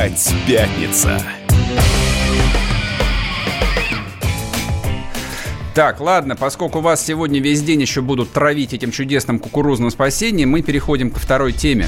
Опять пятница. Так, ладно, поскольку вас сегодня весь день еще будут травить этим чудесным кукурузным спасением, мы переходим ко второй теме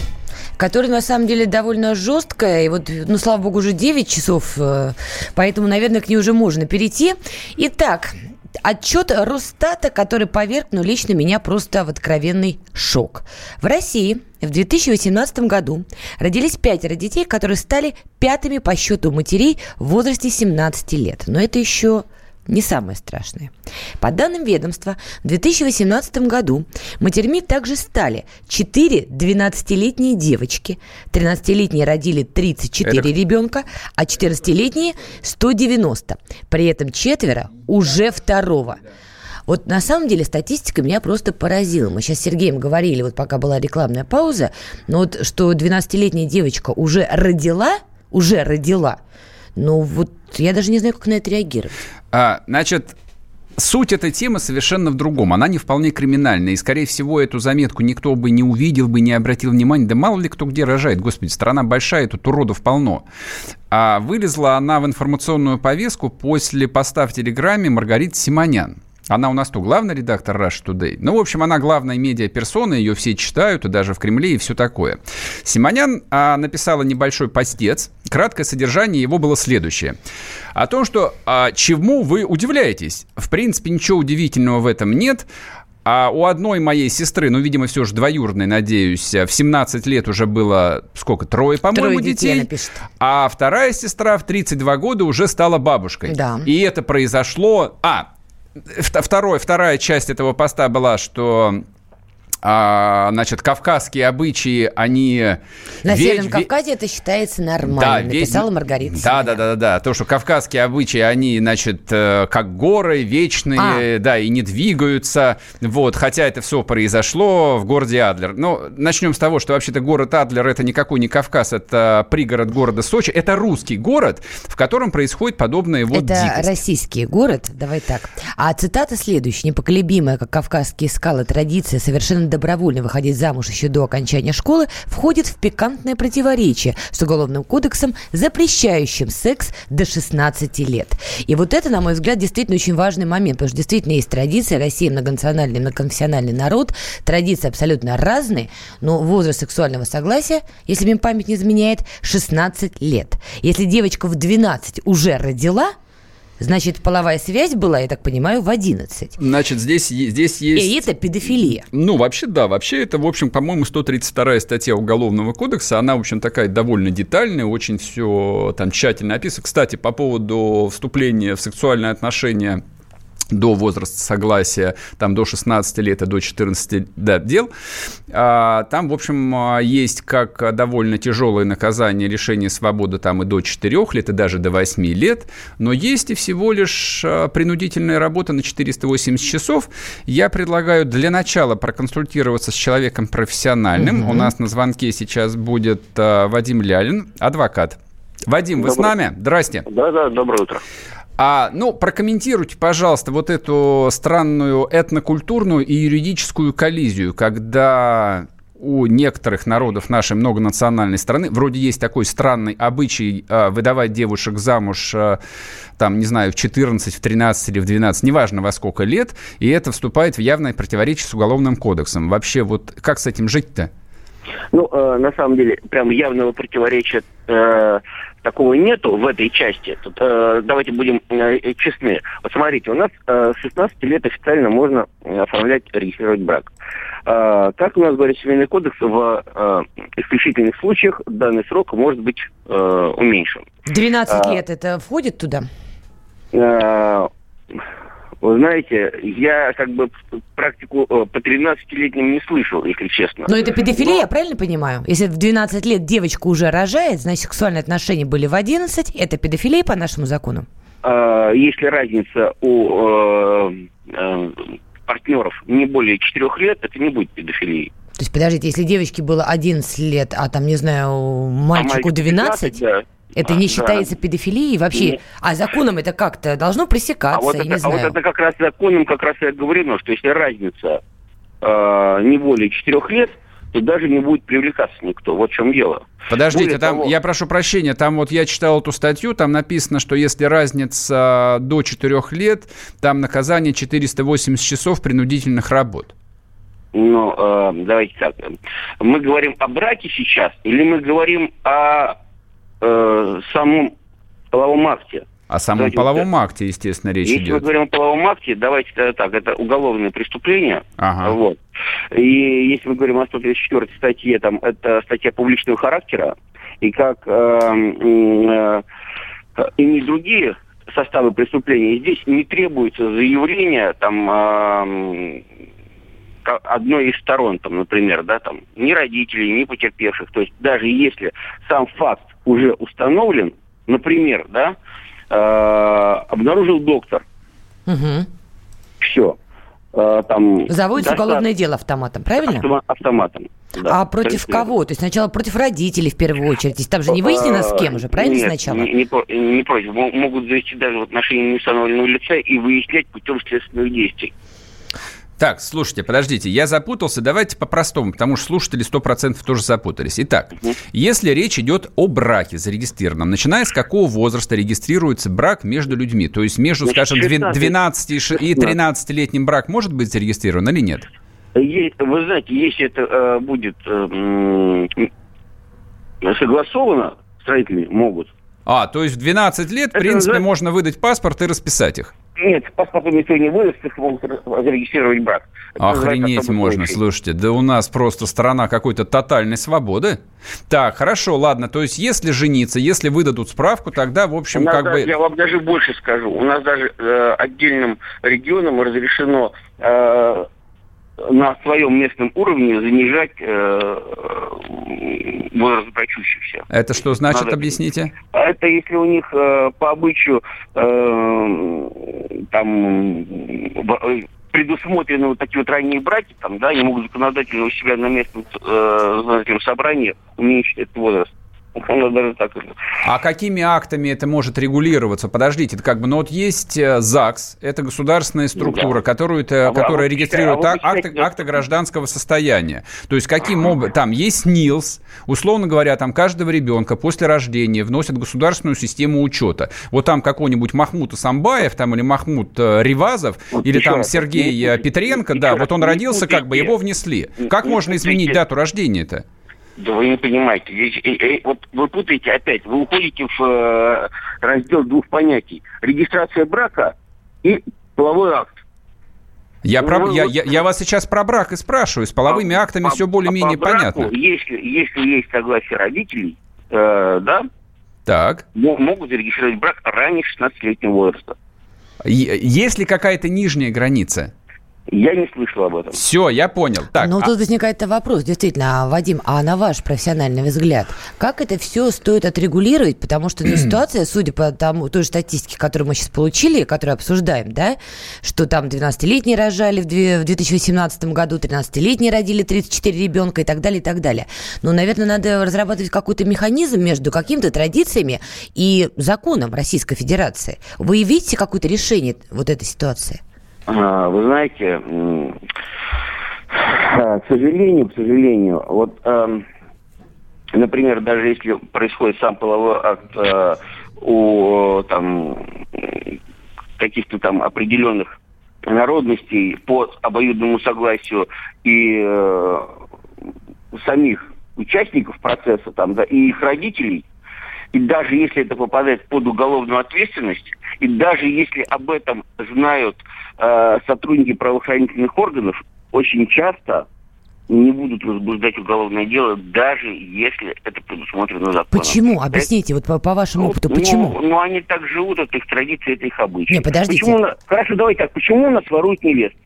которая на самом деле довольно жесткая. И вот, ну, слава богу, уже 9 часов, э, поэтому, наверное, к ней уже можно перейти. Итак, отчет Росстата, который поверг, ну, лично меня просто в откровенный шок. В России в 2018 году родились пятеро детей, которые стали пятыми по счету матерей в возрасте 17 лет. Но это еще не самое страшное. По данным ведомства, в 2018 году матерьми также стали 4 12-летние девочки. 13-летние родили 34 Это... ребенка, а 14-летние 190. При этом четверо уже второго. Вот на самом деле статистика меня просто поразила. Мы сейчас с Сергеем говорили, вот пока была рекламная пауза, но вот что 12-летняя девочка уже родила, уже родила, ну вот я даже не знаю, как на это реагировать. А, значит, Суть этой темы совершенно в другом. Она не вполне криминальная. И, скорее всего, эту заметку никто бы не увидел, бы не обратил внимания. Да мало ли кто где рожает. Господи, страна большая, тут уродов полно. А вылезла она в информационную повестку после поста в Телеграме Маргариты Симонян. Она у нас то главный редактор Rush Today. Ну, в общем, она главная медиаперсона, ее все читают, и даже в Кремле, и все такое. Симонян а, написала небольшой постец. Краткое содержание его было следующее. О том, что а, чему вы удивляетесь. В принципе, ничего удивительного в этом нет. А у одной моей сестры, ну, видимо, все же двоюродной, надеюсь, в 17 лет уже было, сколько, трое, по-моему, детей. детей а вторая сестра в 32 года уже стала бабушкой. Да. И это произошло... А, Второй, вторая часть этого поста была, что а, значит, кавказские обычаи, они... На ведь, Северном Кавказе это считается нормально, да, написала ведь, Маргарита. Да, да, да, да, да. То, что кавказские обычаи, они, значит, э, как горы, вечные, а. да, и не двигаются. Вот, хотя это все произошло в городе Адлер. Ну, начнем с того, что вообще-то город Адлер это никакой не Кавказ, это пригород города Сочи. Это русский город, в котором происходит подобное вот Это дикость. российский город, давай так. А цитата следующая. Непоколебимая, как кавказские скалы, традиция совершенно добровольно выходить замуж еще до окончания школы, входит в пикантное противоречие с Уголовным кодексом, запрещающим секс до 16 лет. И вот это, на мой взгляд, действительно очень важный момент, потому что действительно есть традиция, Россия многонациональный, многоконфессиональный народ, традиции абсолютно разные, но возраст сексуального согласия, если мне память не изменяет, 16 лет. Если девочка в 12 уже родила, Значит, половая связь была, я так понимаю, в 11. Значит, здесь, здесь есть... И это педофилия. Ну, вообще, да. Вообще, это, в общем, по-моему, 132 статья Уголовного кодекса. Она, в общем, такая довольно детальная, очень все там тщательно описано. Кстати, по поводу вступления в сексуальные отношения до возраста согласия, там до 16 лет и до 14 да, дел. А, там, в общем, а, есть как довольно тяжелое наказание лишения свободы там и до 4 лет, и даже до 8 лет, но есть и всего лишь а, принудительная работа на 480 часов. Я предлагаю для начала проконсультироваться с человеком профессиональным. Угу. У нас на звонке сейчас будет Вадим Лялин, адвокат. Вадим, вы Добрый. с нами? Здрасте. Да, да, доброе утро. А, ну, прокомментируйте, пожалуйста, вот эту странную этнокультурную и юридическую коллизию, когда у некоторых народов нашей многонациональной страны вроде есть такой странный обычай э, выдавать девушек замуж, э, там, не знаю, в 14, в 13 или в 12, неважно во сколько лет, и это вступает в явное противоречие с Уголовным кодексом. Вообще, вот как с этим жить-то? Ну, э, на самом деле, прям явного противоречия э, такого нету в этой части. Тут э, давайте будем э, честны. Вот смотрите, у нас э, с 16 лет официально можно оформлять, регистрировать брак. Э, как у нас говорит Семейный кодекс, в э, исключительных случаях данный срок может быть э, уменьшен. 12 э, лет это входит туда? Э, вы знаете, я как бы практику э, по 13-летним не слышал, если честно. Но это педофилия, Но... правильно понимаю? Если в 12 лет девочка уже рожает, значит, сексуальные отношения были в 11, это педофилия по нашему закону? А, если разница у э, э, партнеров не более 4 лет, это не будет педофилией. То есть, подождите, если девочке было 11 лет, а там, не знаю, мальчику а 12, 15, да. Это не считается да. педофилией вообще? Нет. А законом это как-то должно пресекаться, а вот это, не знаю. А вот это как раз законом как раз и говорено, что если разница э, не более четырех лет, то даже не будет привлекаться никто. Вот в чем дело. Подождите, Более там, того... я прошу прощения, там вот я читал эту статью, там написано, что если разница до 4 лет, там наказание 480 часов принудительных работ. Ну, э, давайте так. Мы говорим о браке сейчас, или мы говорим о э, самом половом акте? О самом давайте половом вот, акте, естественно, речь если идет. Если мы говорим о половом акте, давайте тогда так, это уголовное преступление. Ага. Вот. И если мы говорим о 134 статье, там, это статья публичного характера, и как э, э, и не другие составы преступления, здесь не требуется заявление там э, одной из сторон, там, например, да, там, ни родителей, ни потерпевших. То есть даже если сам факт уже установлен, например, да, Э, обнаружил доктор. Угу. Все. Э, там Заводится достаточно... уголовное дело автоматом, правильно? Автома- автоматом. Да. А против есть, кого? То есть сначала против родителей в первую очередь. Там же не выяснено с кем же, правильно Нет, сначала? Не, не, не против. Могут завести даже в отношении неустановленного лица и выяснять путем следственных действий. Так, слушайте, подождите, я запутался, давайте по-простому, потому что слушатели 100% тоже запутались. Итак, угу. если речь идет о браке зарегистрированном, начиная с какого возраста регистрируется брак между людьми? То есть между, Значит, скажем, 16, 12 и 13-летним брак может быть зарегистрирован или нет? Вы знаете, если это э, будет э, согласовано, строители могут. А, то есть в 12 лет, это в принципе, называется... можно выдать паспорт и расписать их? Нет, паспорт никто не выдаст, их могут зарегистрировать брак. Это Охренеть можно, случай. слушайте. Да у нас просто страна какой-то тотальной свободы. Так, хорошо, ладно. То есть, если жениться, если выдадут справку, тогда, в общем, как даже, бы... Я вам даже больше скажу. У нас даже э, отдельным регионам разрешено э, на своем местном уровне занижать э, возраст брачущихся. Это что значит, Надо... объясните? Это если у них э, по обычаю э, там предусмотрены вот такие вот ранние браки, там, да, они могут законодательно у себя на местном э, собрании уменьшить этот возраст. Даже так. А какими актами это может регулироваться? Подождите, это как бы, ну вот есть э, ЗАГС, это государственная структура, да. которую, это, а которая регистрирует а акты, акты гражданского состояния. То есть каким образом, там есть НИЛС, условно говоря, там каждого ребенка после рождения вносят государственную систему учета. Вот там какой-нибудь Махмуд Асамбаев, там или Махмуд э, Ривазов, вот или там Сергей не, Петренко, не, да, вот он родился, как бы его внесли. Как можно изменить дату рождения-то? Да вы не понимаете. Здесь, вот вы путаете опять. Вы уходите в э, раздел двух понятий. Регистрация брака и половой акт. Я, ну, про, вот, я, я, я вас сейчас про брак и спрашиваю. С половыми а, актами а, все более-менее а понятно. Если, если есть согласие родителей, э, да, так. могут зарегистрировать брак ранее 16-летнего возраста. Есть ли какая-то нижняя граница? Я не слышал об этом. Все, я понял. Так, ну, а... тут возникает вопрос, действительно, Вадим, а на ваш профессиональный взгляд, как это все стоит отрегулировать? Потому что ну, ситуация, судя по тому, той же статистике, которую мы сейчас получили, которую обсуждаем, да, что там 12-летние рожали в 2018 году, 13-летние родили 34 ребенка и так далее, и так далее. Ну, наверное, надо разрабатывать какой-то механизм между какими-то традициями и законом Российской Федерации. Вы видите какое-то решение вот этой ситуации? А, вы знаете, к сожалению, к сожалению, вот, эм, например, даже если происходит сам половой акт э, у там каких-то там определенных народностей по обоюдному согласию и э, самих участников процесса там, да, и их родителей, и даже если это попадает под уголовную ответственность, и даже если об этом знают э, сотрудники правоохранительных органов, очень часто не будут возбуждать уголовное дело, даже если это предусмотрено законом. Почему? Объясните, вот по, по вашему опыту, ну, почему? Ну, ну, они так живут, это их традиции, это их обычаи. Не, подождите. Почему, хорошо, давайте так, почему у нас воруют невест?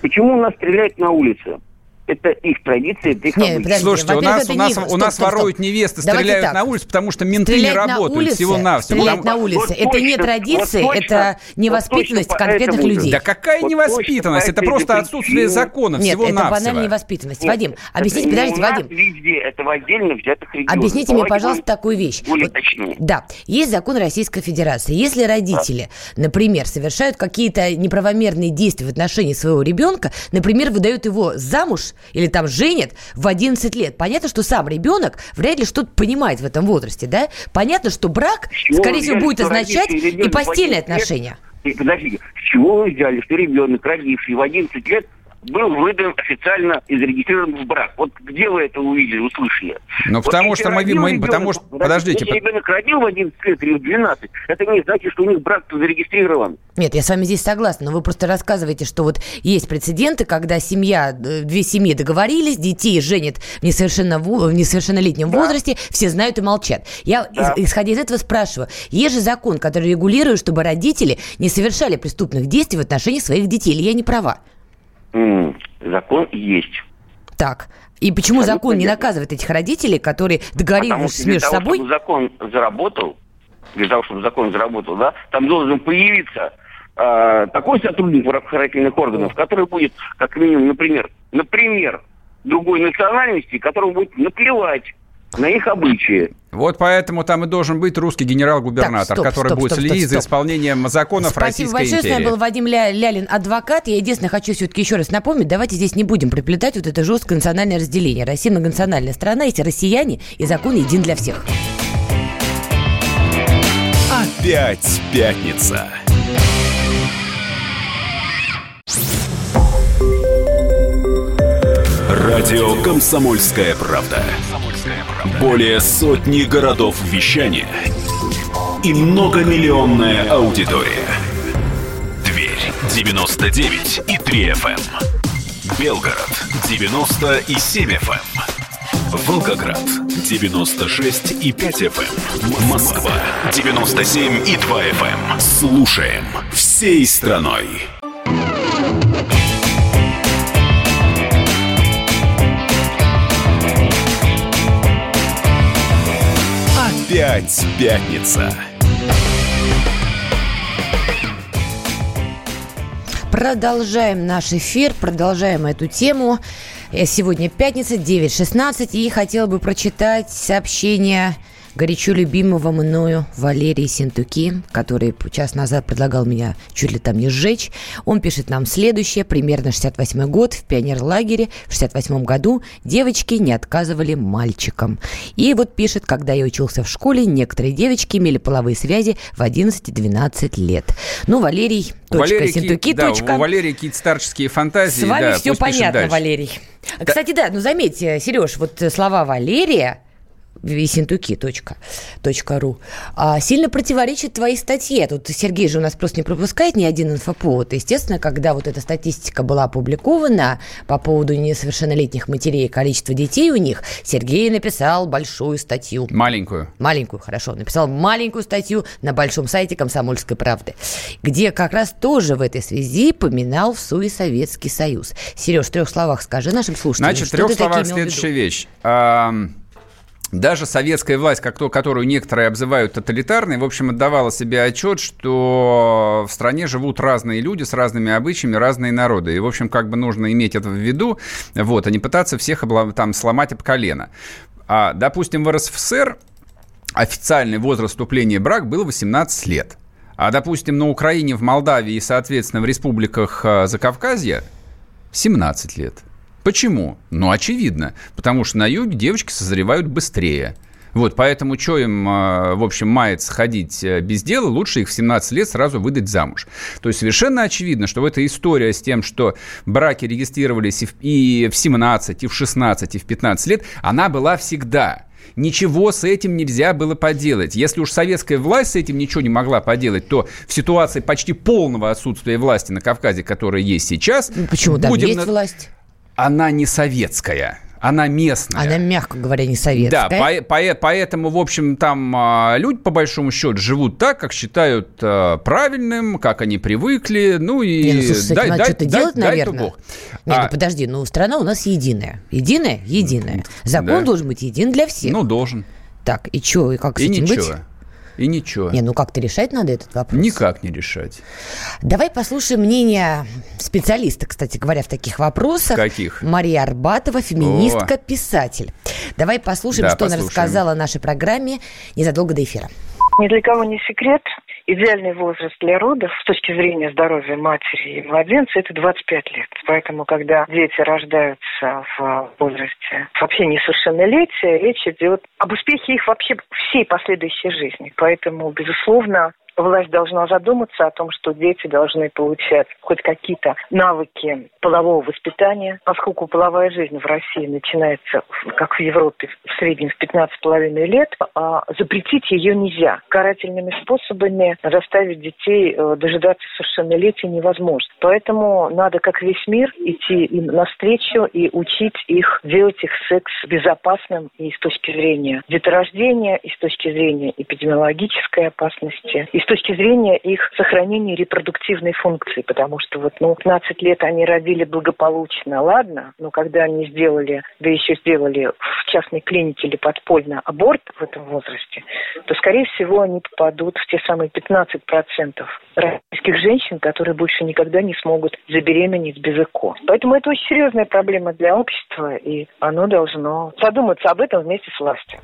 Почему у нас стреляют на улице? Это их традиции, это их Нет, подождите, Слушайте, у нас, у нас, не... у нас стоп, воруют стоп. невесты, стреляют на улице, потому что менты Стрелять не работают всего-навсего. Стрелять Там... на улице. Вот это точно, не традиции, вот это невоспитанность вот конкретных людей. Да какая вот невоспитанность? Это просто отсутствие закона всего-навсего. Нет, это банальная невоспитанность. Нет, Вадим, объясните, подождите, Вадим. везде, это в отдельно взятых регионах. Объясните мне, пожалуйста, такую вещь. Более точнее. Да, есть закон Российской Федерации. Если родители, например, совершают какие-то неправомерные действия в отношении своего ребенка, например, выдают его замуж замуж или там женят в 11 лет. Понятно, что сам ребенок вряд ли что-то понимает в этом возрасте, да? Понятно, что брак, скорее всего, будет означать и постельные отношения. Подождите, с чего вы взяли, что ребенок, родивший в 11 лет, был выдан официально и зарегистрирован в брак. Вот где вы это увидели, услышали? Ну, вот потому что мы... мы ребенок, потому что... Подождите. Если ребенок родил в 11 лет или в 12, это не значит, что у них брак-то зарегистрирован. Нет, я с вами здесь согласна, но вы просто рассказываете, что вот есть прецеденты, когда семья, э, две семьи договорились, детей женят в, несовершенно, в несовершеннолетнем да. возрасте, все знают и молчат. Я, да. исходя из этого, спрашиваю, есть же закон, который регулирует, чтобы родители не совершали преступных действий в отношении своих детей, или я не права? Закон есть. Так. И почему Абсолютно закон не наказывает этих родителей, которые договорились между того, собой? Чтобы закон заработал, для того, чтобы закон заработал, да, там должен появиться э, такой сотрудник правоохранительных органов, который будет, как минимум, например, например, другой национальности, которому будет наплевать на их обычаи. Вот поэтому там и должен быть русский генерал-губернатор, который стоп, будет стоп, следить стоп, за исполнением законов Спасибо Российской большое. империи. С вами был Вадим Ля, Лялин, адвокат. Я единственное хочу все-таки еще раз напомнить, давайте здесь не будем приплетать вот это жесткое национальное разделение. Россия многонациональная страна, эти россияне, и закон един для всех. Опять пятница. Радио «Комсомольская правда». Более сотни городов вещания и многомиллионная аудитория. Дверь 99 и 3 FM. Эм. Белгород 97 FM. Эм. Волгоград 96 и 5 FM. Эм. Москва 97 и 2 FM. Слушаем всей страной. Опять пятница. Продолжаем наш эфир, продолжаем эту тему. Э, сегодня пятница, 9.16, и хотела бы прочитать сообщение горячо любимого мною Валерии Синтуки, который час назад предлагал меня чуть ли там не сжечь. Он пишет нам следующее. Примерно 68 год в пионерлагере в 68 году девочки не отказывали мальчикам. И вот пишет, когда я учился в школе, некоторые девочки имели половые связи в 11-12 лет. Ну, Валерий, точка, Валерий Синтуки, Кит, точка. Да, у Валерии какие-то старческие фантазии. С вами да, все понятно, Валерий. Кстати, да, ну заметьте, Сереж, вот слова Валерия висентуки.ру, а, сильно противоречит твоей статье. Тут Сергей же у нас просто не пропускает ни один инфоповод. Естественно, когда вот эта статистика была опубликована по поводу несовершеннолетних матерей и количества детей у них, Сергей написал большую статью. Маленькую. Маленькую, хорошо. Написал маленькую статью на большом сайте «Комсомольской правды», где как раз тоже в этой связи поминал в СУИ Советский Союз. Сереж, в трех словах скажи нашим слушателям, Значит, в трех словах следующая вещь. Даже советская власть, как то, которую некоторые обзывают тоталитарной, в общем, отдавала себе отчет, что в стране живут разные люди с разными обычаями, разные народы. И, в общем, как бы нужно иметь это в виду, вот, а не пытаться всех там сломать об колено. А, допустим, в РСФСР официальный возраст вступления в брак был 18 лет. А, допустим, на Украине, в Молдавии и, соответственно, в республиках а, Закавказья 17 лет. Почему? Ну, очевидно. Потому что на юге девочки созревают быстрее. Вот, поэтому что им, а, в общем, мается ходить э, без дела, лучше их в 17 лет сразу выдать замуж. То есть совершенно очевидно, что в этой истории с тем, что браки регистрировались и в, и в 17, и в 16, и в 15 лет, она была всегда. Ничего с этим нельзя было поделать. Если уж советская власть с этим ничего не могла поделать, то в ситуации почти полного отсутствия власти на Кавказе, которая есть сейчас... Почему? Там есть на... власть она не советская она местная. Она, мягко говоря, не советская. Да, по, по, поэтому, в общем, там а, люди, по большому счету, живут так, как считают а, правильным, как они привыкли, ну и... Не, ну, слушай, с этим дай, надо дай, что-то делать, дай, наверное. Дай Не, а, ну подожди, ну страна у нас единая. Единая? Единая. Закон да. должен быть един для всех. Ну, должен. Так, и что, и как с и этим ничего. быть? И ничего. Не, ну как-то решать надо этот вопрос. Никак не решать. Давай послушаем мнение специалиста, кстати говоря, в таких вопросах. Каких? Мария Арбатова, феминистка, О. писатель. Давай послушаем, да, что послушаем. она рассказала о нашей программе незадолго до эфира. Ни для кого не секрет, идеальный возраст для родов с точки зрения здоровья матери и младенца – это 25 лет. Поэтому, когда дети рождаются в возрасте вообще несовершеннолетия, речь идет об успехе их вообще всей последующей жизни. Поэтому, безусловно, власть должна задуматься о том, что дети должны получать хоть какие-то навыки полового воспитания, поскольку половая жизнь в России начинается, как в Европе, в среднем в 15,5 лет, а запретить ее нельзя. Карательными способами заставить детей э, дожидаться совершеннолетия невозможно. Поэтому надо, как весь мир, идти им навстречу и учить их делать их секс безопасным и с точки зрения деторождения, и с точки зрения эпидемиологической опасности, и с точки зрения их сохранения репродуктивной функции, потому что вот, ну, 15 лет они родили благополучно, ладно, но когда они сделали, да еще сделали в частной клинике или подпольно аборт в этом возрасте, то, скорее всего, они попадут в те самые 15% российских женщин, которые больше никогда не смогут забеременеть без ЭКО. Поэтому это очень серьезная проблема для общества, и оно должно задуматься об этом вместе с властью.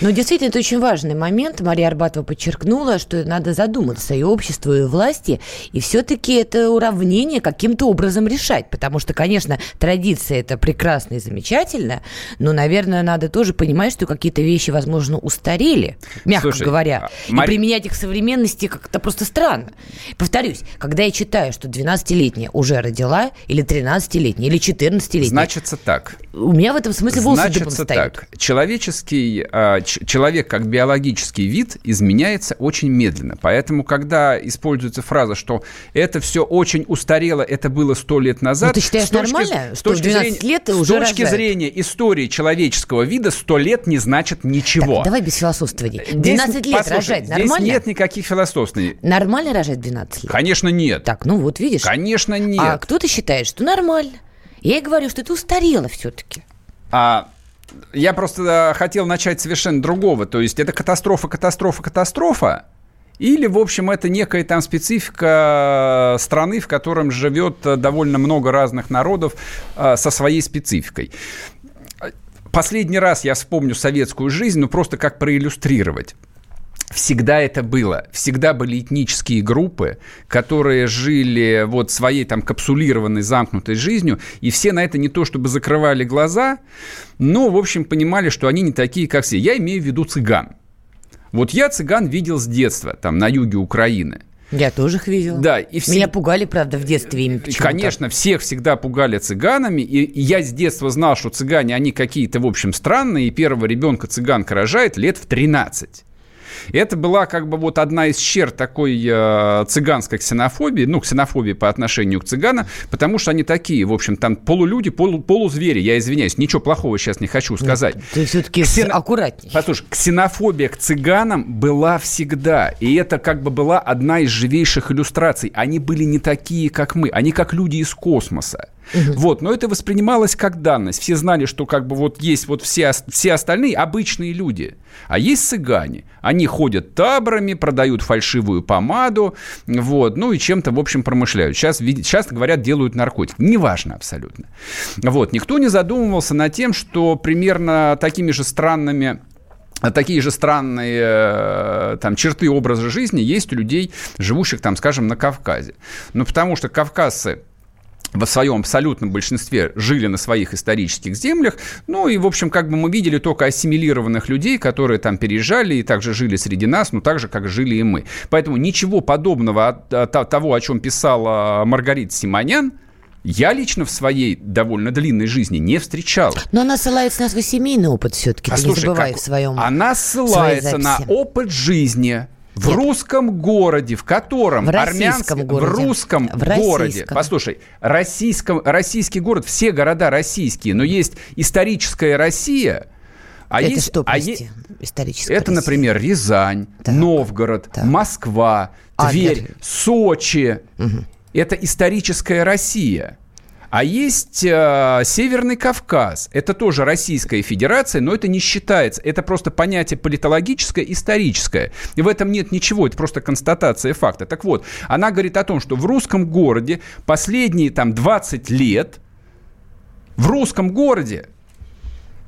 Ну, действительно, это очень важный момент. Мария Арбатова подчеркнула, что надо задуматься и обществу, и власти, и все-таки это уравнение каким-то образом решать. Потому что, конечно, традиция это прекрасно и замечательно, но, наверное, надо тоже понимать, что какие-то вещи, возможно, устарели, мягко Слушай, говоря. А, и Мари... применять их в современности как-то просто странно. Повторюсь, когда я читаю, что 12-летняя уже родила, или 13-летняя, или 14-летняя... Значится так. У меня в этом смысле волосы Значится так. Человеческий человек как биологический вид изменяется очень медленно. Поэтому, когда используется фраза, что это все очень устарело, это было сто лет назад... Ну, ты считаешь с точки, нормально, с что точки 12 зрения, лет уже С точки рожают. зрения истории человеческого вида, сто лет не значит ничего. Так, давай без философствований. 12 здесь, лет послушай, рожать нормально? Здесь нет никаких философствований. Нормально рожать 12 лет? Конечно, нет. Так, ну вот видишь. Конечно, нет. А кто-то считает, что нормально. Я и говорю, что это устарело все-таки. А я просто э, хотел начать совершенно другого. То есть это катастрофа, катастрофа, катастрофа. Или, в общем, это некая там специфика страны, в котором живет довольно много разных народов э, со своей спецификой. Последний раз я вспомню советскую жизнь, ну просто как проиллюстрировать. Всегда это было. Всегда были этнические группы, которые жили вот своей там капсулированной, замкнутой жизнью, и все на это не то чтобы закрывали глаза, но, в общем, понимали, что они не такие, как все. Я имею в виду цыган. Вот я цыган видел с детства, там, на юге Украины. Я тоже их видел. Да, и все... Меня пугали, правда, в детстве ими Конечно, всех всегда пугали цыганами, и, и я с детства знал, что цыгане, они какие-то, в общем, странные, и первого ребенка цыганка рожает лет в 13. Это была как бы вот одна из черт такой э, цыганской ксенофобии, ну, ксенофобии по отношению к цыганам, потому что они такие, в общем, там полулюди, полу, полузвери, я извиняюсь, ничего плохого сейчас не хочу сказать. Ты все-таки Ксен... аккуратней. Послушай, ксенофобия к цыганам была всегда, и это как бы была одна из живейших иллюстраций. Они были не такие, как мы, они как люди из космоса. Вот, но это воспринималось как данность. Все знали, что как бы вот есть вот все, все остальные обычные люди, а есть цыгане. Они ходят табрами, продают фальшивую помаду, вот, ну и чем-то, в общем, промышляют. Сейчас, сейчас говорят, делают наркотик. Неважно абсолютно. Вот, никто не задумывался над тем, что примерно такими же странными такие же странные э, там, черты образа жизни есть у людей, живущих там, скажем, на Кавказе. Ну, потому что кавказцы в своем абсолютном большинстве жили на своих исторических землях. Ну и, в общем, как бы мы видели только ассимилированных людей, которые там переезжали и также жили среди нас, ну так же, как жили и мы. Поэтому ничего подобного от, от того, о чем писала Маргарита Симонян, я лично в своей довольно длинной жизни не встречал. Но она ссылается на свой семейный опыт все-таки, а ты слушай, не забывай как... в своем Она ссылается на опыт жизни в Нет. русском городе, в котором в армянский, городе. в русском в городе, послушай, российском, российский город, все города российские, но есть историческая Россия, а это есть, что, а прости, а историческая Это, Россия. например, Рязань, так, Новгород, так. Москва, Тверь, Адлер. Сочи. Угу. Это историческая Россия. А есть э, Северный Кавказ. Это тоже Российская Федерация, но это не считается. Это просто понятие политологическое, историческое. И в этом нет ничего, это просто констатация факта. Так вот, она говорит о том, что в русском городе последние там 20 лет в русском городе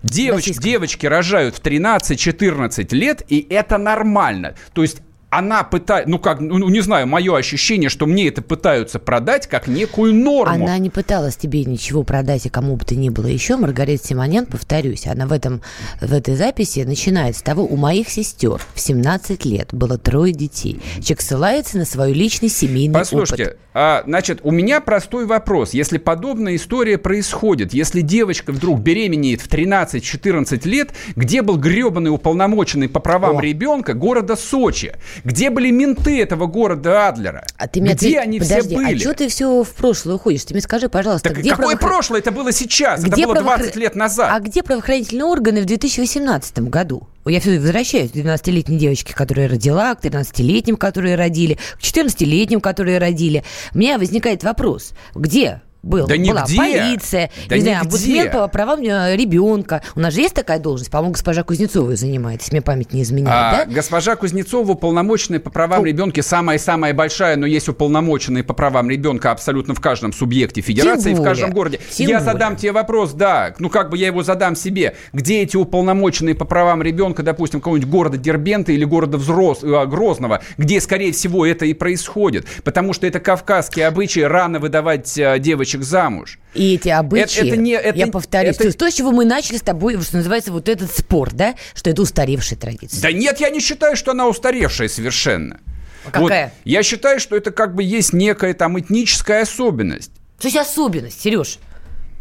Девоч, девочки рожают в 13-14 лет, и это нормально. То есть она пытается, ну как, ну не знаю, мое ощущение, что мне это пытаются продать как некую норму. Она не пыталась тебе ничего продать и кому бы то ни было еще. Маргарита Симонян, повторюсь, она в, этом, в этой записи начинает с того, у моих сестер в 17 лет было трое детей. Человек ссылается на свой личный семейный Послушайте, опыт. А, значит, у меня простой вопрос. Если подобная история происходит, если девочка вдруг беременеет в 13-14 лет, где был гребаный уполномоченный по правам О. ребенка города Сочи? Где были менты этого города Адлера? А ты меня где ответь- они Подожди, все были? а что ты все в прошлое уходишь? Ты мне скажи, пожалуйста, Так где какое правоохран- прошлое? Это было сейчас. Где это было правоохран- 20 лет назад. А где правоохранительные органы в 2018 году? Я все возвращаюсь к 12-летней девочке, которая родила, к 13-летним, которые родили, к 14-летним, которые родили. У меня возникает вопрос, где был, Да была нигде. полиция, Да не знаю, омбудсмен по правам э, ребенка. У нас же есть такая должность, по-моему, госпожа Кузнецова ее занимает, если мне память не изменяет, А, да? Госпожа Кузнецова, уполномоченная по правам Ну. ребенка, самая-самая большая, но есть уполномоченные по правам ребенка абсолютно в каждом субъекте федерации, и в более, каждом городе. тем я более. задам тебе вопрос, да, ну как бы я его задам себе. Где эти уполномоченные по правам ребенка, допустим, какого-нибудь города Дербента или города Взрос, э, Грозного, где, скорее всего, это и происходит? Потому что это кавказские обычаи рано выдавать э, девочек замуж. И эти обычаи, это не- это- я повторюсь, это- то то, с чего мы начали с тобой, что называется, вот этот спор, да, что это устаревшая традиция. Да нет, я не считаю, что она устаревшая совершенно. А какая? Вот, я считаю, что это как бы есть некая там этническая особенность. Что есть особенность, Сереж?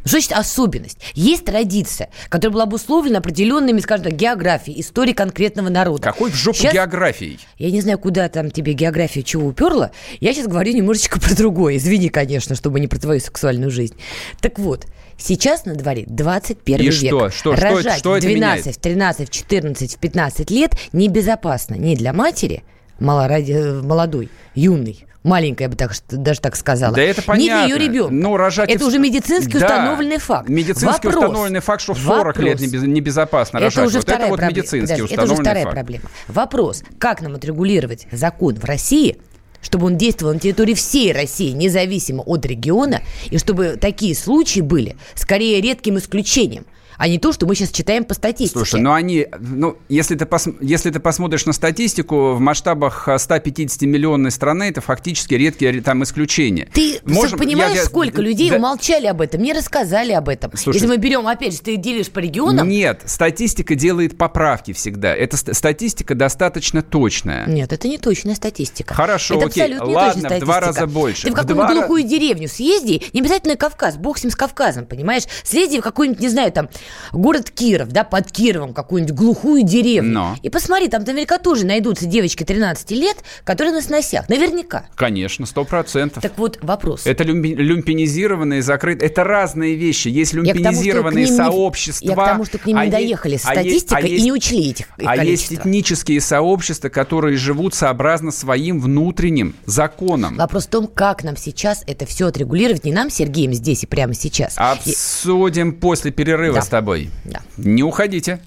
Что значит особенность? Есть традиция, которая была обусловлена определенными, скажем так, географией, историей конкретного народа. Какой в жопу Щас- географией? Я не знаю, куда там тебе география чего уперла. Я сейчас говорю немножечко про другое. Извини, конечно, чтобы не про твою сексуальную жизнь. Так вот, сейчас на дворе 21 И век. что? Что- что это- Рожать что в это 12, меняет? в 13, в 14, в 15 лет небезопасно ни для матери, малоради- э, молодой, юной, маленькой, я бы так, даже так сказала, Да это ни для понятно. ее ребенка. Ну, рожать это и- уже медицински Да. установленный факт. Медицински Вопрос. установленный факт, что в 40 лет Вопрос. небез- небезопасно Это рожать. уже вот вторая это вот проблема. медицински Подожди, это уже установленный вторая факт. проблема. Вопрос, как нам отрегулировать закон в России, чтобы он действовал на территории всей России, независимо от региона, и чтобы такие случаи были скорее редким исключением, а не то, что мы сейчас читаем по статистике. Слушай, ну они, ну, если ты, пос- если ты посмотришь на статистику, в масштабах а, 150-миллионной страны это фактически редкие там исключения. Ты Можем- понимаешь, я- я- сколько людей да- умолчали об этом, не рассказали об этом. Слушай, Если мы берем, опять же, ты делишь по регионам, Нет, статистика делает поправки всегда. Эта ст- статистика достаточно точная. Нет, это не точная статистика. Хорошо, это окей. абсолютно Ладно, точная в статистика. два раза больше. Ты в В какую-нибудь глухую деревню съезди, не обязательно Кавказ, бог с ним с Кавказом, понимаешь? Съезди в какой-нибудь, не знаю, там, город Киров, да, под Кировом, какую-нибудь глухую деревню. Но. И посмотри, там наверняка тоже найдутся девочки 13 лет, которые на сносях. Наверняка. Конечно, сто процентов. Так вот, вопрос. Это люмпи- люмпинизированные, закрытые. Это разные вещи. Есть Я к тому, люмпинизированные ним не- сообщества. Я к тому, что к ним а не доехали с а есть- статистикой а и есть- не учли этих их А есть количество. этнические сообщества, которые живут сообразно своим внутренним законам. Вопрос в том, как нам сейчас это все отрегулировать, не нам, Сергеем, здесь и прямо сейчас. А И- Обсудим после перерыва Да. Тобой. Да. Не уходите.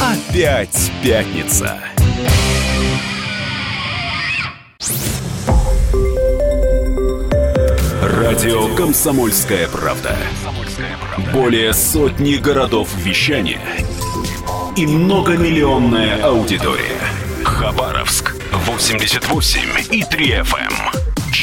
Опять пятница. Радио «Комсомольская правда». Более сотни городов вещания и многомиллионная аудитория. Хабаровск 88 и 3 FM.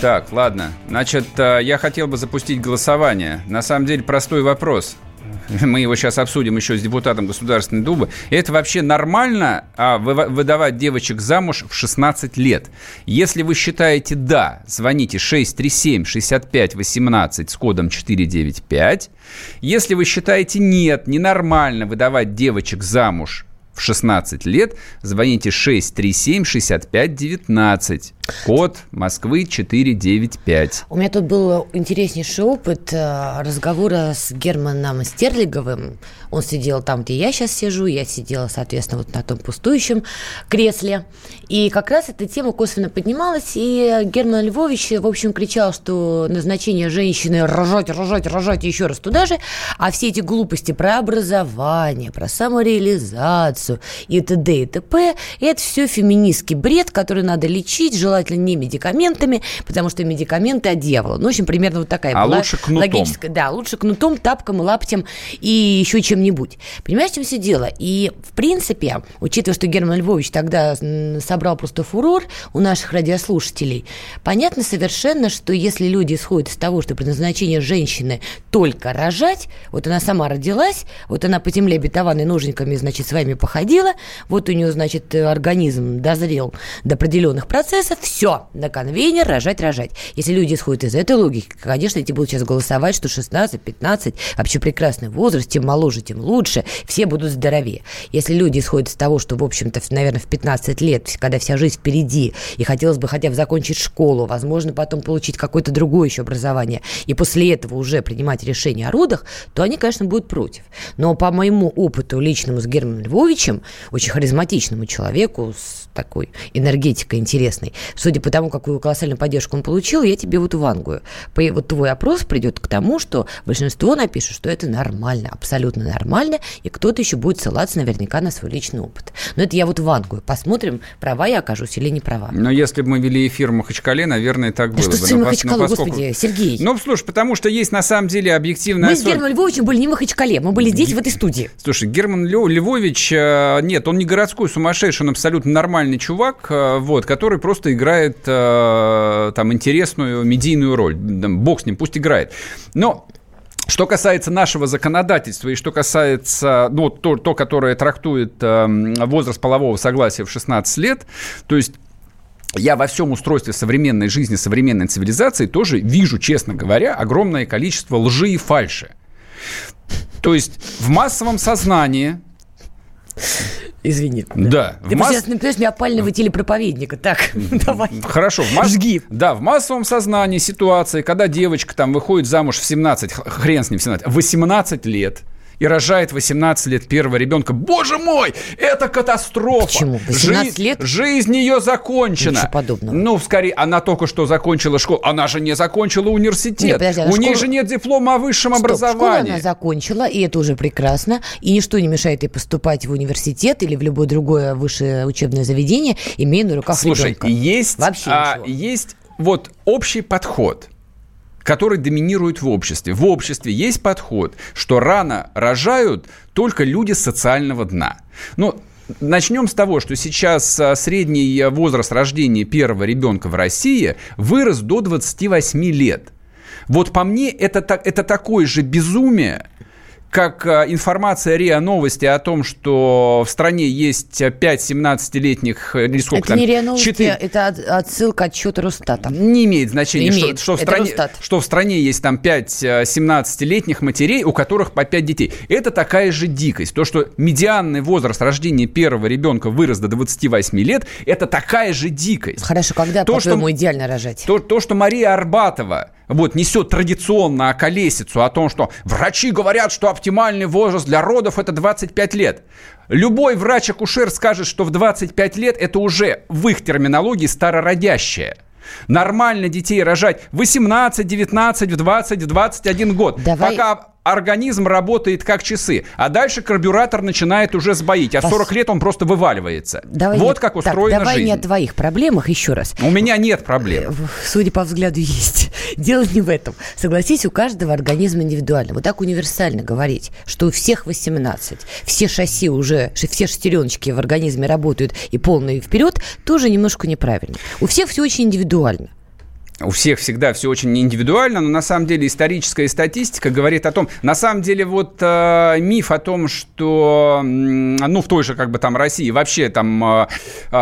Так, ладно. Значит, э, я хотел бы запустить голосование. На самом деле простой вопрос. Мы его сейчас обсудим еще с депутатом Государственной Думы. Это вообще нормально а, выдавать девочек замуж в 16 лет? Если вы считаете «да», звоните 637-65-18 с кодом 495. Если вы считаете «нет», ненормально выдавать девочек замуж в 16 лет, звоните 637-65-19. Код Москвы 495. У меня тут был интереснейший опыт э, разговора с Германом Стерлиговым. Он сидел там, где я сейчас сижу, я сидела, соответственно, вот на том пустующем кресле. И как раз эта тема косвенно поднималась, и Герман Львович, в общем, кричал, что назначение женщины рожать, рожать, рожать еще раз туда же, а все эти глупости про образование, про самореализацию и т.д. и т.п. это все феминистский бред, который надо лечить, желательно не медикаментами, потому что медикаменты от дьявола. Ну, в общем, примерно вот такая а была лучше кнутом. логическая. Да, лучше кнутом, тапком, лаптем и еще чем-нибудь. Понимаешь, в чем все дело? И, в принципе, учитывая, что Герман Львович тогда собрал просто фурор у наших радиослушателей, понятно совершенно, что если люди исходят из того, что предназначение женщины только рожать, вот она сама родилась, вот она по земле обетованной ноженьками, значит, с вами походила, вот у нее, значит, организм дозрел до определенных процессов, все, на конвейер рожать, рожать. Если люди исходят из этой логики, конечно, эти будут сейчас голосовать, что 16, 15, вообще прекрасный возраст, тем моложе, тем лучше, все будут здоровее. Если люди исходят из того, что, в общем-то, наверное, в 15 лет, когда вся жизнь впереди, и хотелось бы хотя бы закончить школу, возможно, потом получить какое-то другое еще образование, и после этого уже принимать решение о родах, то они, конечно, будут против. Но по моему опыту личному с Германом Львовичем, очень харизматичному человеку, с такой энергетикой интересной, судя по тому, какую колоссальную поддержку он получил, я тебе вот вангую. Вот твой опрос придет к тому, что большинство напишет, что это нормально, абсолютно нормально, и кто-то еще будет ссылаться наверняка на свой личный опыт. Но это я вот вангую. Посмотрим, права я окажусь или не права. Но если бы мы вели эфир в Махачкале, наверное, так да было что бы. с Махачкалой, поскольку... господи, Сергей. Ну, слушай, потому что есть на самом деле объективная... Мы с Германом Львовичем были не в Махачкале, мы были здесь, в этой студии. Слушай, Герман Львович, э, нет, он не городской сумасшедший, он абсолютно нормальный чувак, э, вот, который просто играет э, там интересную медийную роль. Бог с ним, пусть играет. Но что касается нашего законодательства и что касается, ну, то, то которое трактует э, возраст полового согласия в 16 лет, то есть я во всем устройстве современной жизни, современной цивилизации тоже вижу, честно говоря, огромное количество лжи и фальши. То есть в массовом сознании Извини. Да. Ты масс... сейчас напишешь мне опального телепроповедника. Так, давай. Хорошо. В масс... Жги. Да, в массовом сознании ситуации, когда девочка там выходит замуж в 17, хрен с ним в 17, 18 лет, и рожает 18 лет первого ребенка. Боже мой, это катастрофа. Почему? 18 Жи- лет? Жизнь ее закончена. Ничего подобного. Ну, скорее, она только что закончила школу. Она же не закончила университет. Нет, подожди, она У школу- же нет диплома о высшем Стоп, школу образовании. она закончила, и это уже прекрасно. И ничто не мешает ей поступать в университет или в любое другое высшее учебное заведение, имея на руках Слушай, ребенка. есть, Вообще а, ничего. есть вот общий подход который доминирует в обществе. В обществе есть подход, что рано рожают только люди социального дна. Ну, Начнем с того, что сейчас а, средний возраст рождения первого ребенка в России вырос до 28 лет. Вот по мне это, это такое же безумие, как а, информация РИА Новости о том, что в стране есть 5 17-летних, э, или сколько Это там, не РИА Новости, 4 это от- отсылка отчета Росстата. не имеет значения, Имеет. Что, что, в Это стране, Росстат. что в стране есть там 5 э, 17-летних матерей, у которых по 5 детей. Это такая же дикость. То, что медианный возраст рождения первого ребенка вырос до 28 лет, это такая же дикость. Хорошо, когда, То, по-твоему, идеально рожать? То, то, что Мария Арбатова вот, несет традиционно околесицу о том, что врачи говорят, что оптимальный возраст для родов – это 25 лет. Любой врач-акушер скажет, что в 25 лет это уже в их терминологии старородящее. Нормально детей рожать 18, 19, в 20, в 21 год. Давай- Пока организм работает как часы. А дальше карбюратор начинает уже сбоить. А в Пос- 40 лет он просто вываливается. Давай вот не- как так, устроена давай жизнь. не о твоих проблемах еще раз. У меня нет проблем. Судя по взгляду, есть. Дело не в этом. Согласись, у каждого организм индивидуально. Вот так универсально говорить, что у всех 18, все шасси уже, все шестереночки в организме работают и полные вперед, тоже немножко неправильно. У всех все очень индивидуально. У всех всегда все очень индивидуально, но на самом деле историческая статистика говорит о том, на самом деле вот э, миф о том, что, ну, в той же как бы там России вообще там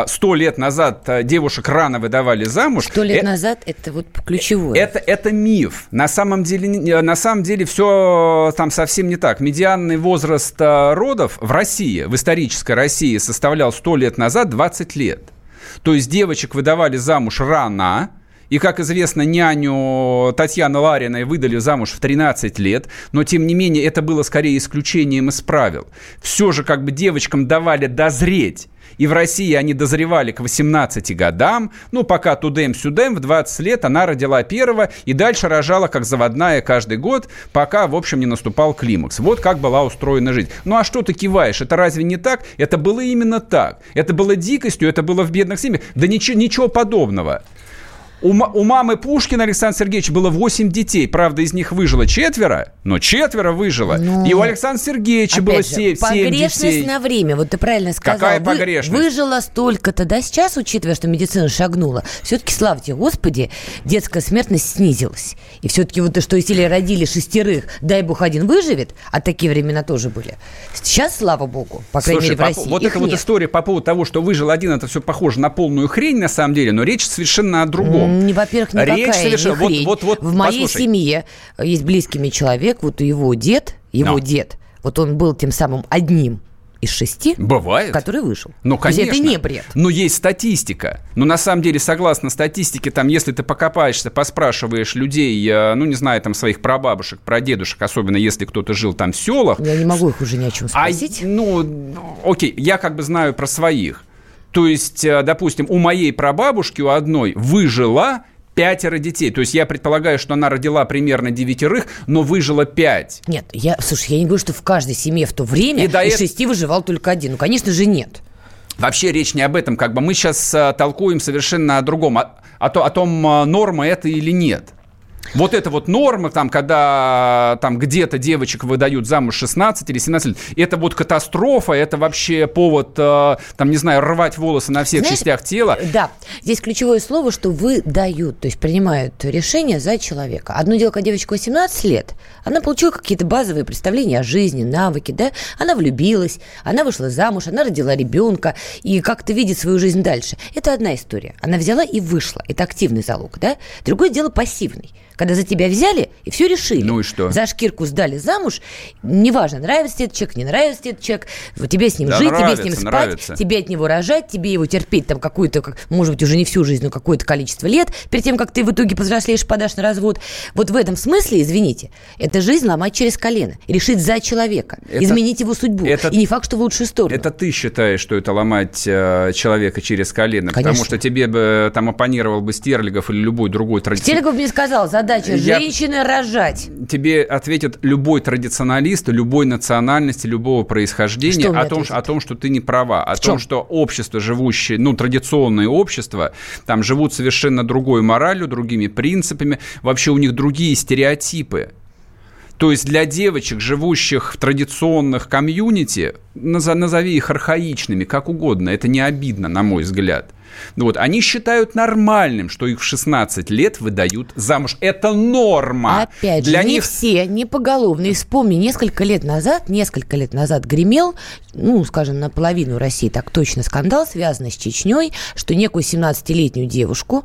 сто лет назад э, девушек рано выдавали замуж. Сто лет э, назад это вот ключевое. это, это миф. На самом деле, на самом деле все там совсем не так. Медианный возраст э, родов в России, в исторической России, составлял 100 лет назад 20 лет. То есть девочек выдавали замуж рано, и, как известно, няню Татьяны Лариной выдали замуж в 13 лет, но, тем не менее, это было скорее исключением из правил. Все же как бы девочкам давали дозреть и в России они дозревали к 18 годам. Ну, пока тудем-сюдем, в 20 лет она родила первого и дальше рожала как заводная каждый год, пока, в общем, не наступал климакс. Вот как была устроена жизнь. Ну, а что ты киваешь? Это разве не так? Это было именно так. Это было дикостью, это было в бедных семьях. Да ничего, ничего подобного. У, у мамы Пушкина Александра Сергеевича было 8 детей. Правда, из них выжило четверо, но четверо выжило. Ну, и у Александра Сергеевича было 7, же, 7 погрешность детей. на время. Вот ты правильно сказал. Какая Вы, погрешность? Выжило столько-то. Да, сейчас, учитывая, что медицина шагнула, все-таки, славьте Господи, детская смертность снизилась. И все-таки вот то, что если родили шестерых, дай бог один выживет, а такие времена тоже были. Сейчас, слава богу, по крайней Слушай, мере, в по, России вот их эта вот нет. история по поводу того, что выжил один, это все похоже на полную хрень на самом деле, но речь совершенно о другом. Не, во-первых, никакая Речь совершенно... не хрень. Вот, вот, вот, в моей послушай. семье есть близкий человек, вот его дед, его Но. дед, вот он был тем самым одним из шести, Бывает. который вышел. Ну, То есть конечно. это не бред. Но есть статистика. Но на самом деле, согласно статистике, там, если ты покопаешься, поспрашиваешь людей, э, ну, не знаю, там, своих прабабушек, прадедушек, особенно если кто-то жил там в селах, Я не могу их уже ни о чем а, спросить. ну, окей, я как бы знаю про своих. То есть, э, допустим, у моей прабабушки, у одной, выжила пятеро детей. То есть я предполагаю, что она родила примерно девятерых, но выжила пять. Нет, я, слушай, я не говорю, что в каждой семье в то время И из до эт- шести выживал только один. Ну, конечно же, нет. Вообще речь не об этом. Как бы мы сейчас а, толкуем совершенно о другом. О, о то- о том, а, норма это или нет. Вот это вот норма, там, когда там где-то девочек выдают замуж 16 или 17 лет, это вот катастрофа, это вообще повод, э, там, не знаю, рвать волосы на всех Знаешь, частях тела. Да, здесь ключевое слово, что выдают, то есть принимают решение за человека. Одно дело, когда девочка 18 лет, она получила какие-то базовые представления о жизни, навыки, да, она влюбилась, она вышла замуж, она родила ребенка и как-то видит свою жизнь дальше. Это одна история. Она взяла и вышла. Это активный залог, да. Другое дело пассивный. Когда за тебя взяли и все решили. Ну и что? За шкирку сдали замуж. Неважно, нравится тебе этот человек, не нравится тебе этот человек. Тебе с ним Да жить, нравится, тебе с ним спать, нравится. тебе от него рожать, тебе его терпеть там какую-то, как- может быть, уже не всю жизнь, но какое-то количество лет, перед тем, как ты в итоге повзрослеешь, подашь на развод. Вот в этом смысле, извините, это жизнь ломать через колено, решить за человека, Это- изменить его судьбу. это- И не факт, что в лучшую сторону. Это ты считаешь, что это ломать э, человека через колено, потому Конечно. что тебе бы там оппонировал бы Стерлигов или любой другой традиционный... Телегов мне сказал, задача Я- женщины рожать. Тебе ответит любой традиционалист, любой национальности, любого происхождения Что о том, ответит? о том, что ты не права, о В чем? том, что общество, живущее, ну, традиционное общество, там живут совершенно другой моралью, другими принципами, вообще у них другие стереотипы. То есть для девочек, живущих в традиционных комьюнити, назови их архаичными, как угодно, это не обидно, на мой взгляд. Вот, они считают нормальным, что их в 16 лет выдают замуж. Это норма. Опять же, для не них все, не поголовные. Вспомни, несколько лет назад, несколько лет назад гремел, ну, скажем, наполовину России так точно скандал, связанный с Чечней, что некую 17-летнюю девушку,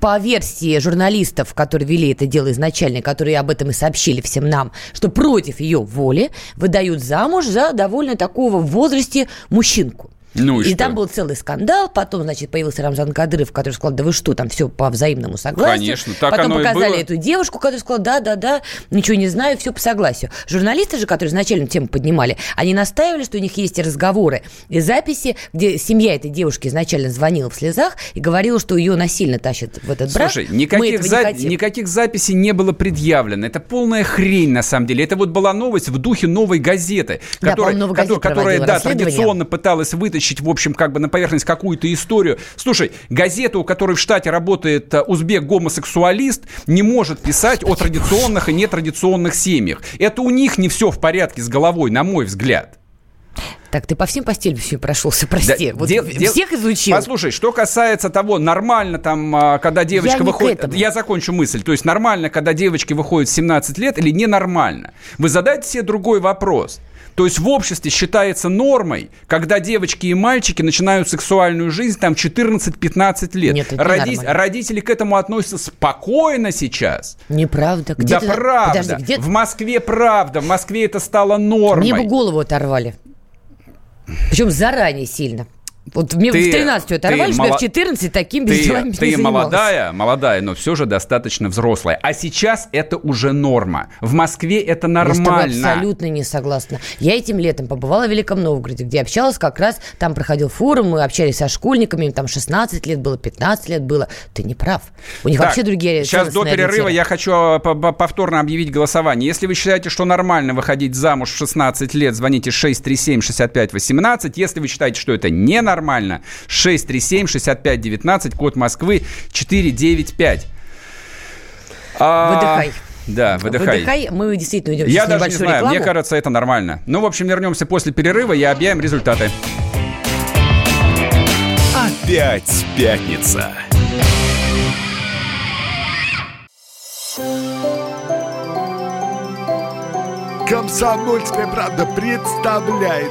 по версии журналистов, которые вели это дело изначально, которые об этом и сообщили всем нам, что против ее воли выдают замуж за довольно такого в возрасте мужчинку. Ну и и что? там был целый скандал, потом, значит, появился Рамзан Кадыров, который сказал, да вы что, там все по взаимному согласию. Конечно, так потом оно и показали было. эту девушку, которая сказала, да, да, да, ничего не знаю, все по согласию. Журналисты же, которые изначально тему поднимали, они настаивали, что у них есть и разговоры, и записи, где семья этой девушки изначально звонила в слезах и говорила, что ее насильно тащат в этот брак. Слушай, никаких, за- не хотим. никаких записей не было предъявлено. Это полная хрень, на самом деле. Это вот была новость в духе новой газеты, Да, которая, которая, которая, да, традиционно пыталась вытащить, в общем, как бы на поверхность какую-то историю. Слушай, газета, у которой в штате работает э, узбек-гомосексуалист, не может писать о традиционных и нетрадиционных семьях. Это у них не все в порядке с головой, на мой взгляд. Так, ты по всем постелям все прошелся, прости. Да, вот дел- дел- всех изучил. Послушай, что касается того, нормально там, а, когда девочка Я выходит... Я закончу мысль. То есть нормально, когда девочки выходят в 17 лет или ненормально? Вы задайте себе другой вопрос. То есть в обществе считается нормой, когда девочки и мальчики начинают сексуальную жизнь там 14-15 лет. Нет, это Роди-. Родители к этому относятся спокойно сейчас. Неправда. Где да ты- правда. Подожди, где В Москве правда. В Москве это стало нормой. Мне бы голову оторвали. Причем заранее сильно. Вот мне Ты- в 13 оторвали, ты что я мало- в 14 таким без Ты, ты не молодая, молодая, но все же достаточно взрослая. А сейчас это уже норма. В Москве это Я нормально. абсолютно не согласна. Я этим летом побывала в Великом Новгороде, где общалась как раз, там проходил форум, мы общались со школьниками, им там 16 лет было, 15 лет было. Ты не прав. У них Так, вообще другие Сейчас до перерыва ориентиры. я хочу а, по- по- повторно объявить голосование. Если вы считаете, что нормально выходить замуж в 16 лет, звоните 637-6518. Если вы считаете, что это ненормально, 637-6519, код Москвы 495. А, Выдыхай. Да, выдыхай. Выдыхай, мы действительно идем Я даже не знаю, рекламу. мне кажется, это нормально. Ну, в общем, вернемся после перерыва и объявим результаты. Опять пятница. Комсомольская правда представляет.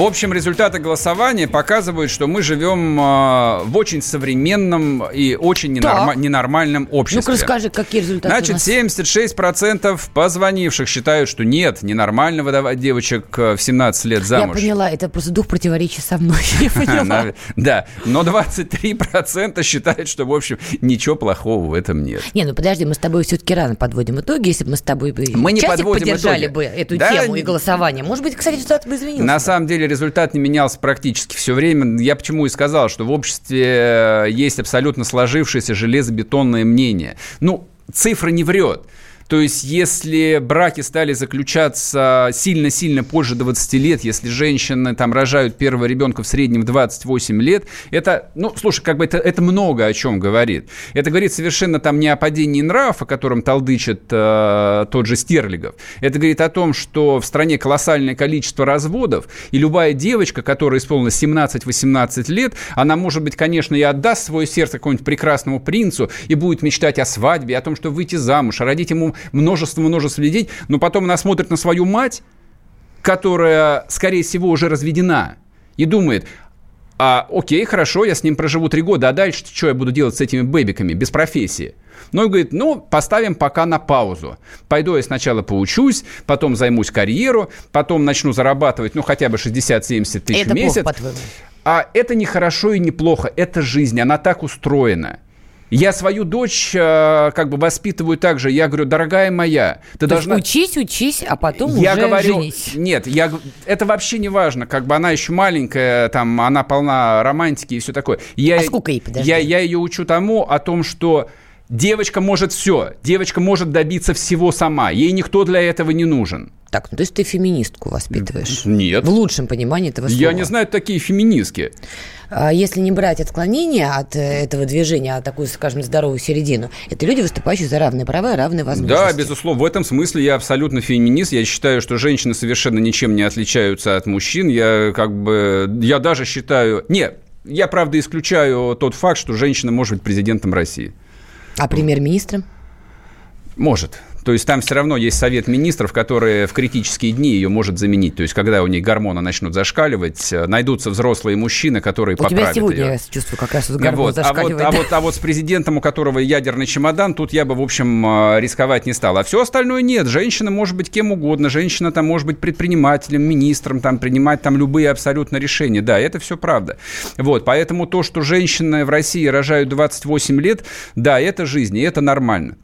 В общем, результаты голосования показывают, что мы живем э, в очень современном и очень ненорма- ненормальном обществе. Ну-ка расскажи, какие результаты Значит, нас? 76% позвонивших считают, что нет, ненормально выдавать девочек э, в 17 лет Я замуж. поняла, это просто дух противоречия со мной. Я поняла. Да, но 23% считают, что, в общем, ничего плохого в этом нет. Не, ну подожди, мы с тобой все-таки рано подводим итоги. Если бы мы с тобой бы Мы не подводим поддержали итоги. бы эту Да, тему и голосование, может быть, кстати, результат бы изменился. На самом деле результат не менялся практически все время. Я почему и сказал, что в обществе э, есть абсолютно сложившееся железобетонное мнение. Ну, цифра не врет. То есть, если браки стали заключаться сильно-сильно позже 20 лет, если женщины там рожают первого ребенка в среднем в 28 лет, это, ну, слушай, как бы это, это много о чем говорит. Это говорит совершенно там не о падении нравов, о котором толдычит э, тот же Стерлигов. Это говорит о том, что в стране колоссальное количество разводов, и любая девочка, которая исполнилась 17-18 лет, она, может быть, конечно, и отдаст свое сердце какому-нибудь прекрасному принцу и будет мечтать о свадьбе, о том, что выйти замуж, родить ему множество-множество детей, но потом она смотрит на свою мать, которая, скорее всего, уже разведена, и думает, а, окей, хорошо, я с ним проживу три года, а дальше что я буду делать с этими бэбиками без профессии? Ну, и говорит, ну, поставим пока на паузу. Пойду я сначала поучусь, потом займусь карьеру, потом начну зарабатывать, ну, хотя бы 60-70 тысяч Это в месяц. плохо, по-твоему? А это не хорошо и не плохо, это жизнь, она так устроена. Я свою дочь э, как бы воспитываю так же. Я говорю, дорогая моя, ты То должна... учись, учись, а потом Я уже говорю, женись. нет, я, это вообще не важно, как бы она еще маленькая, там, она полна романтики и все такое. Я, А сколько ей, подожди? Я, я ее учу тому, о том, что девочка может все, девочка может добиться всего сама, ей никто для этого не нужен. Так, ну то есть ты феминистку воспитываешь? Нет. В лучшем понимании этого слова. Я не знаю такие феминистки. А Если не брать отклонения от э, этого движения, а такую, скажем, здоровую середину, это люди, выступающие за равные права и равные возможности. Да, безусловно. В этом смысле я абсолютно феминист. Я считаю, что женщины совершенно ничем не отличаются от мужчин. Я как бы... Я даже считаю... Не, я, правда, исключаю тот факт, что женщина может быть президентом России. А премьер-министром? Может. То есть там все равно есть совет министров, которые в критические дни ее может заменить. То есть когда у нее гормоны начнут зашкаливать, э, найдутся взрослые мужчины, которые У тебя поправят сегодня, ее. я чувствую, как раз вот гормон Вот. А, вот, зашкаливает. а, вот, а вот с президентом, у которого ядерный чемодан, тут я бы, в общем, э, рисковать не стал. А все остальное нет. Женщина может быть кем угодно. Женщина там может быть предпринимателем, министром, там, принимать там любые абсолютно решения. Да, это все правда. Вот. Поэтому то, что женщины в России рожают 28 лет, да, это жизнь, и это нормально.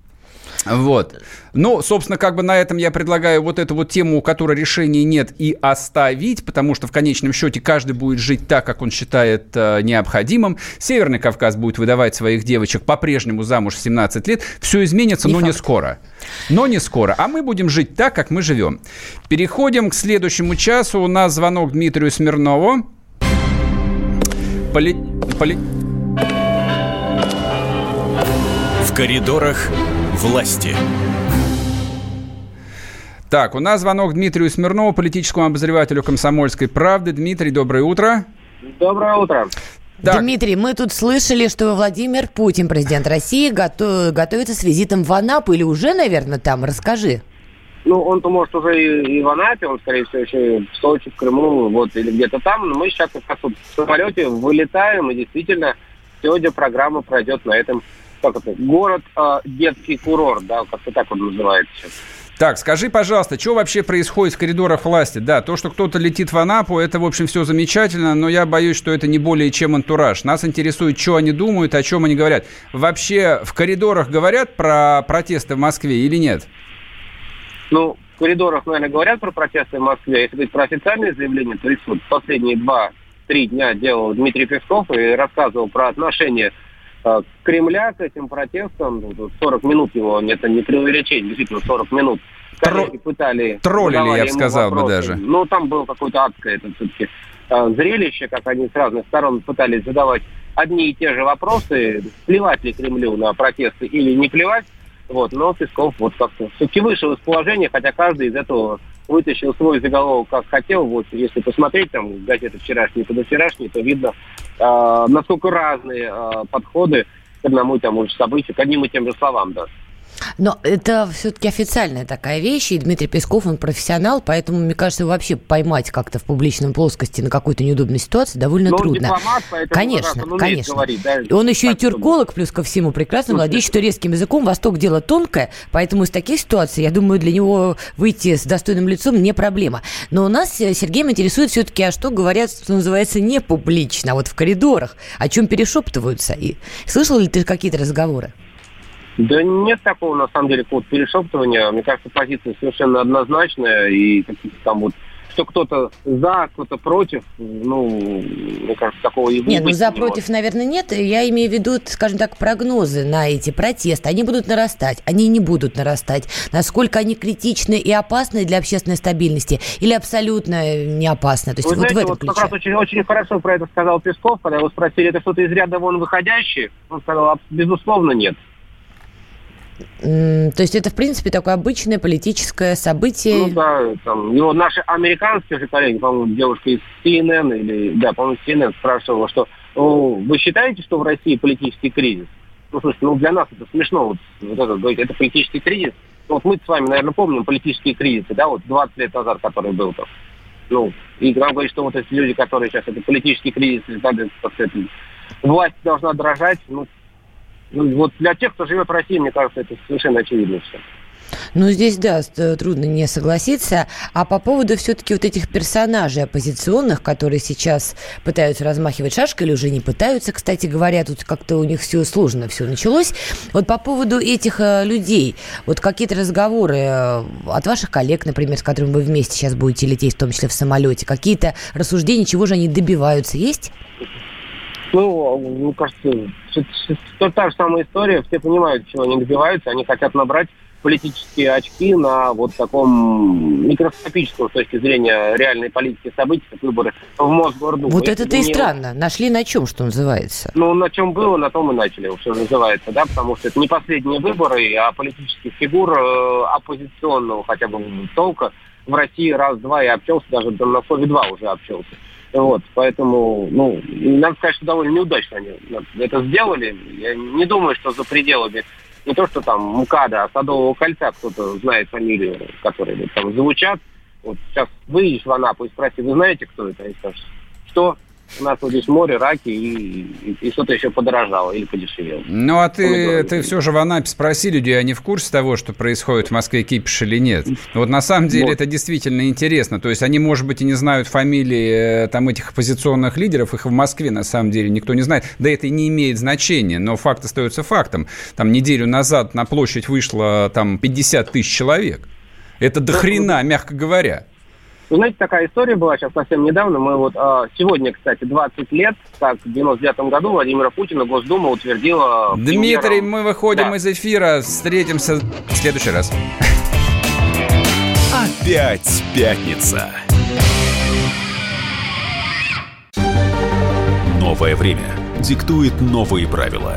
Вот. Ну, собственно, как бы на этом я предлагаю вот эту вот тему, у которой решения нет, и оставить, потому что в конечном счете каждый будет жить так, как он считает э, необходимым. Северный Кавказ будет выдавать своих девочек по-прежнему замуж в 17 лет. Все изменится, не но факт. не скоро. Но не скоро. А мы будем жить так, как мы живем. Переходим к следующему часу. У нас звонок Дмитрию Смирнову. Поли... Поли... В коридорах власти. Так, у нас звонок Дмитрию Смирнову, политическому обозревателю «Комсомольской правды». Дмитрий, доброе утро. Доброе утро. Так. Дмитрий, мы тут слышали, что Владимир Путин, президент России, готов, готовится с визитом в Анапу или уже, наверное, там. Расскажи. Ну, он-то, может, уже и, и в Анапе, он, скорее всего, еще и в Сочи, в Крыму, вот, или где-то там. Но мы сейчас как раз вот в самолете вылетаем, и действительно сегодня программа пройдет на этом как это, город э, детский курорт, да, как-то так он называется Так, скажи, пожалуйста, что вообще происходит в коридорах власти? Да, то, что кто-то летит в Анапу, это, в общем, все замечательно, но я боюсь, что это не более чем антураж. Нас интересует, что они думают, о чем они говорят. Вообще в коридорах говорят про протесты в Москве или нет? Ну, в коридорах, наверное, говорят про протесты в Москве. Если говорить про официальные заявления, то есть вот последние два-три дня делал Дмитрий Песков и рассказывал про отношения Кремля к этим протестам, 40 ну, минут его, это не преувеличение, действительно 40 минут. Коллеги пытали... Троллили, я бы сказал вопросы. бы даже. Ну, там было какое-то адское это все-таки э, зрелище, как они с разных сторон пытались задавать одни и те же вопросы, плевать ли Кремлю на протесты или не плевать. Вот, но Песков вот как-то все-таки вышел из положения, хотя каждый из этого вытащил свой заголовок как хотел. Вот если посмотреть там газеты вчерашние позавчерашние, то видно, э, насколько разные э, подходы к одному и тому же событию, к одним и тем же словам даже. Но это все-таки официальная такая вещь, и Дмитрий Песков, он профессионал, поэтому, мне кажется, вообще поймать как-то в публичном плоскости на какую-то неудобную ситуацию довольно Но трудно. Дипломат, конечно, он конечно. Говорить, да? Он еще так, и тюрколог, плюс ко всему, прекрасно владеет, что резким языком Восток дело тонкое, поэтому из таких ситуаций, я думаю, для него выйти с достойным лицом не проблема. Но у нас э, Сергей интересует все-таки, а что говорят, что называется, не публично, а вот в коридорах, о чем перешептываются. И слышал ли ты какие-то разговоры? Да нет такого, на самом деле, вот перешептывания. Мне кажется, позиция совершенно однозначная. И какие-то там вот что кто-то за, кто-то против, ну, мне кажется, такого и Нет, ну за, не против, может. наверное, нет. Я имею в виду, скажем так, прогнозы на эти протесты. Они будут нарастать, они не будут нарастать. Насколько они критичны и опасны для общественной стабильности или абсолютно не опасны? То есть Вы вот знаете, в этом вот ключе. как раз очень, очень хорошо про это сказал Песков, когда его спросили, это что-то из ряда вон выходящее? Он сказал, безусловно, нет. То есть это, в принципе, такое обычное политическое событие? Ну да, там, его наши американские же коллеги, по-моему, девушка из CNN, или, да, по-моему, CNN спрашивала, что ну, вы считаете, что в России политический кризис? Ну, слушайте, ну для нас это смешно, вот, вот это говорить, это политический кризис. Ну, вот мы с вами, наверное, помним политические кризисы, да, вот 20 лет назад, который был там. Ну, и нам говорит, что вот эти люди, которые сейчас, это политический кризис, сказать, власть должна дрожать, ну, вот для тех, кто живет в России, мне кажется, это совершенно очевидно все. Ну, здесь, да, трудно не согласиться. А по поводу все-таки вот этих персонажей оппозиционных, которые сейчас пытаются размахивать шашкой или уже не пытаются, кстати говоря, тут как-то у них все сложно все началось. Вот по поводу этих э, людей, вот какие-то разговоры э, от ваших коллег, например, с которыми вы вместе сейчас будете лететь, в том числе в самолете, какие-то рассуждения, чего же они добиваются, есть? Ну, мне кажется, это та же самая история. Все понимают, чего они добиваются. Они хотят набрать политические очки на вот таком микроскопическом с точки зрения реальной политики событий, как выборы в Мосгордуму. Вот это-то и не... странно. Нашли на чем, что называется? Ну, на чем было, на том и начали, что называется, да, потому что это не последние выборы, а политических фигур э, оппозиционного хотя бы толка в России раз-два и общался, даже на слове два уже общался. Вот, поэтому, ну, сказать, что довольно неудачно они это сделали. Я не думаю, что за пределами не то, что там МКАДа, а Садового кольца кто-то знает фамилию, которые там звучат. Вот сейчас выйдешь в Анапу и спроси, вы знаете, кто это? И скажешь, что? У нас вот здесь море, раки и, и, и что-то еще подорожало или подешевело. Ну, а ты, ты все же в Анапе спроси людей, они в курсе того, что происходит в Москве кипиш или нет? Вот на самом деле вот. это действительно интересно. То есть они, может быть, и не знают фамилии э, там этих оппозиционных лидеров, их в Москве на самом деле никто не знает. Да это и не имеет значения, но факт остается фактом. Там неделю назад на площадь вышло там 50 тысяч человек. Это дохрена, мягко говоря. Вы знаете, такая история была сейчас совсем недавно. Мы вот а, сегодня, кстати, 20 лет, как в 99 году Владимира Путина Госдума утвердила... Дмитрий, премьером... мы выходим да. из эфира. Встретимся в следующий раз. Опять пятница. Новое время диктует новые правила.